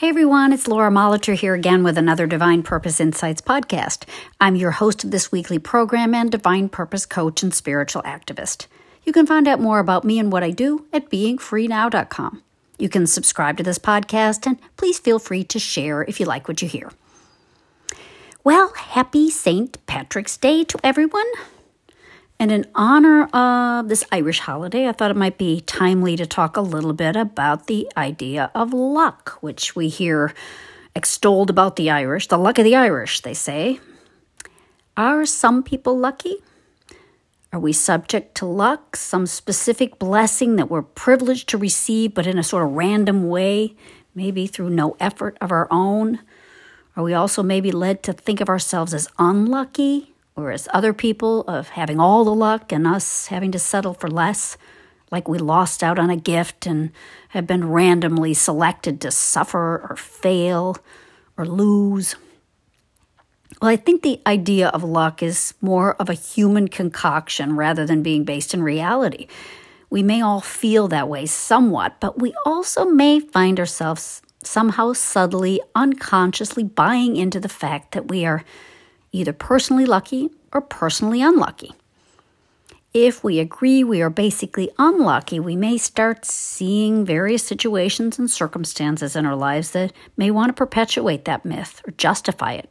Hey everyone, it's Laura Molitor here again with another Divine Purpose Insights podcast. I'm your host of this weekly program and Divine Purpose coach and spiritual activist. You can find out more about me and what I do at beingfreenow.com. You can subscribe to this podcast and please feel free to share if you like what you hear. Well, happy St. Patrick's Day to everyone. And in honor of this Irish holiday, I thought it might be timely to talk a little bit about the idea of luck, which we hear extolled about the Irish, the luck of the Irish, they say. Are some people lucky? Are we subject to luck, some specific blessing that we're privileged to receive, but in a sort of random way, maybe through no effort of our own? Are we also maybe led to think of ourselves as unlucky? Whereas other people of having all the luck and us having to settle for less, like we lost out on a gift and have been randomly selected to suffer or fail or lose. Well, I think the idea of luck is more of a human concoction rather than being based in reality. We may all feel that way somewhat, but we also may find ourselves somehow subtly, unconsciously buying into the fact that we are either personally lucky or personally unlucky. If we agree we are basically unlucky, we may start seeing various situations and circumstances in our lives that may want to perpetuate that myth or justify it.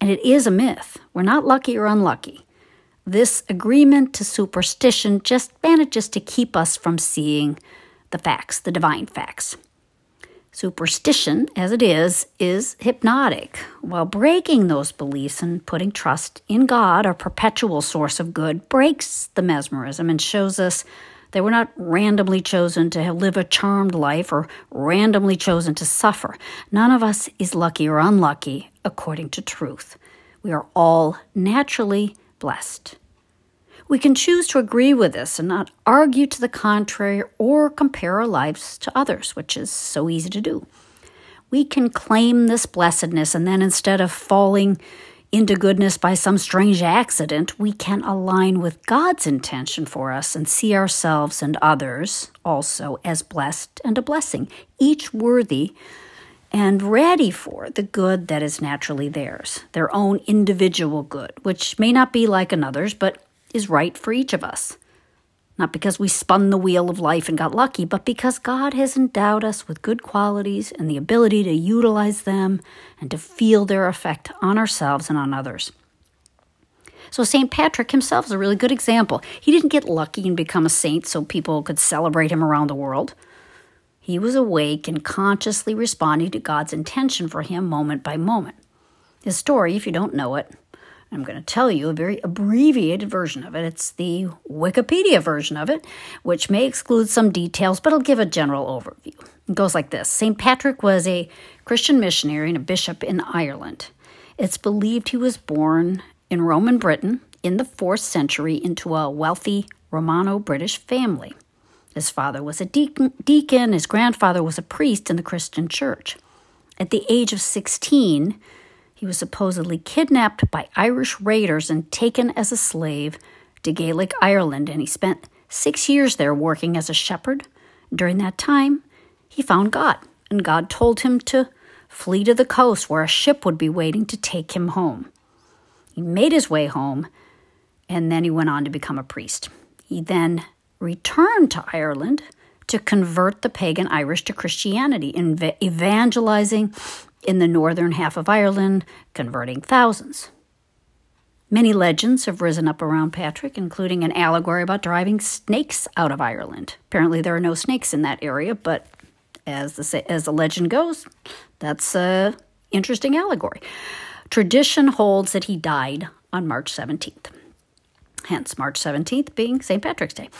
And it is a myth. We're not lucky or unlucky. This agreement to superstition just manages to keep us from seeing the facts, the divine facts. Superstition, as it is, is hypnotic, while breaking those beliefs and putting trust in God, our perpetual source of good, breaks the mesmerism and shows us that we're not randomly chosen to live a charmed life or randomly chosen to suffer. None of us is lucky or unlucky according to truth. We are all naturally blessed. We can choose to agree with this and not argue to the contrary or compare our lives to others, which is so easy to do. We can claim this blessedness and then instead of falling into goodness by some strange accident, we can align with God's intention for us and see ourselves and others also as blessed and a blessing, each worthy and ready for the good that is naturally theirs, their own individual good, which may not be like another's, but is right for each of us. Not because we spun the wheel of life and got lucky, but because God has endowed us with good qualities and the ability to utilize them and to feel their effect on ourselves and on others. So, St. Patrick himself is a really good example. He didn't get lucky and become a saint so people could celebrate him around the world. He was awake and consciously responding to God's intention for him moment by moment. His story, if you don't know it, I'm going to tell you a very abbreviated version of it. It's the Wikipedia version of it, which may exclude some details, but I'll give a general overview. It goes like this St. Patrick was a Christian missionary and a bishop in Ireland. It's believed he was born in Roman Britain in the 4th century into a wealthy Romano British family. His father was a deacon, deacon, his grandfather was a priest in the Christian church. At the age of 16, he was supposedly kidnapped by Irish raiders and taken as a slave to Gaelic Ireland, and he spent six years there working as a shepherd. During that time, he found God, and God told him to flee to the coast where a ship would be waiting to take him home. He made his way home, and then he went on to become a priest. He then returned to Ireland to convert the pagan Irish to Christianity, evangelizing in the northern half of Ireland, converting thousands. Many legends have risen up around Patrick, including an allegory about driving snakes out of Ireland. Apparently, there are no snakes in that area, but as the, as the legend goes, that's an interesting allegory. Tradition holds that he died on March 17th, hence March 17th being St. Patrick's Day.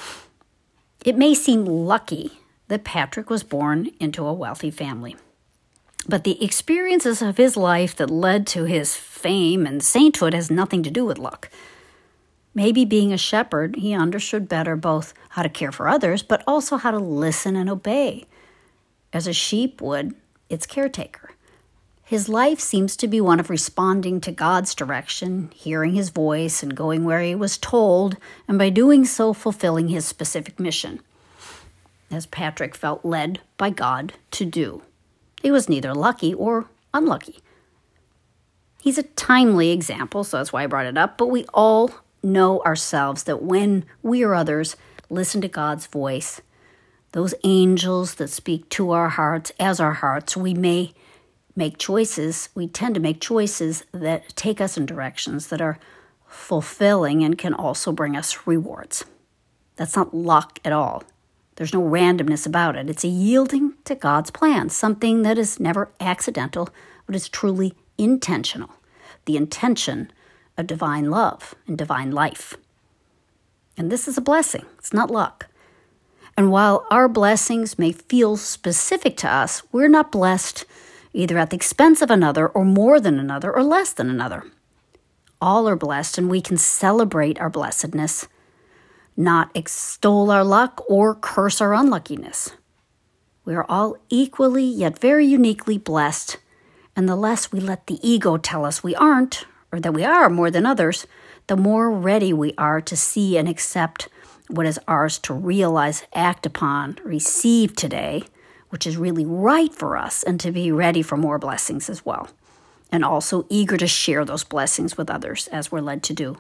It may seem lucky that Patrick was born into a wealthy family. But the experiences of his life that led to his fame and sainthood has nothing to do with luck. Maybe being a shepherd, he understood better both how to care for others, but also how to listen and obey, as a sheep would its caretaker. His life seems to be one of responding to God's direction, hearing his voice, and going where he was told, and by doing so, fulfilling his specific mission, as Patrick felt led by God to do. He was neither lucky or unlucky. He's a timely example, so that's why I brought it up, but we all know ourselves that when we or others listen to God's voice, those angels that speak to our hearts as our hearts, we may make choices. We tend to make choices that take us in directions that are fulfilling and can also bring us rewards. That's not luck at all. There's no randomness about it. It's a yielding to God's plan, something that is never accidental, but is truly intentional. The intention of divine love and divine life. And this is a blessing, it's not luck. And while our blessings may feel specific to us, we're not blessed either at the expense of another, or more than another, or less than another. All are blessed, and we can celebrate our blessedness, not extol our luck or curse our unluckiness. We are all equally yet very uniquely blessed, and the less we let the ego tell us we aren't, or that we are more than others, the more ready we are to see and accept what is ours to realize, act upon, receive today, which is really right for us, and to be ready for more blessings as well. And also eager to share those blessings with others as we're led to do.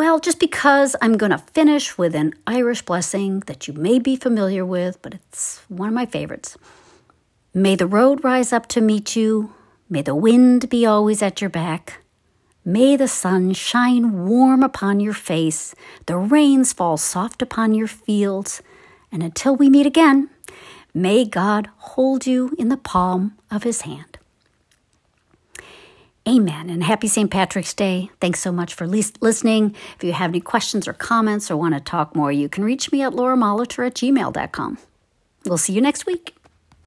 Well, just because I'm going to finish with an Irish blessing that you may be familiar with, but it's one of my favorites. May the road rise up to meet you. May the wind be always at your back. May the sun shine warm upon your face, the rains fall soft upon your fields, and until we meet again, may God hold you in the palm of his hand. Amen. And happy St. Patrick's Day. Thanks so much for listening. If you have any questions or comments or want to talk more, you can reach me at lauramolitor at gmail.com. We'll see you next week.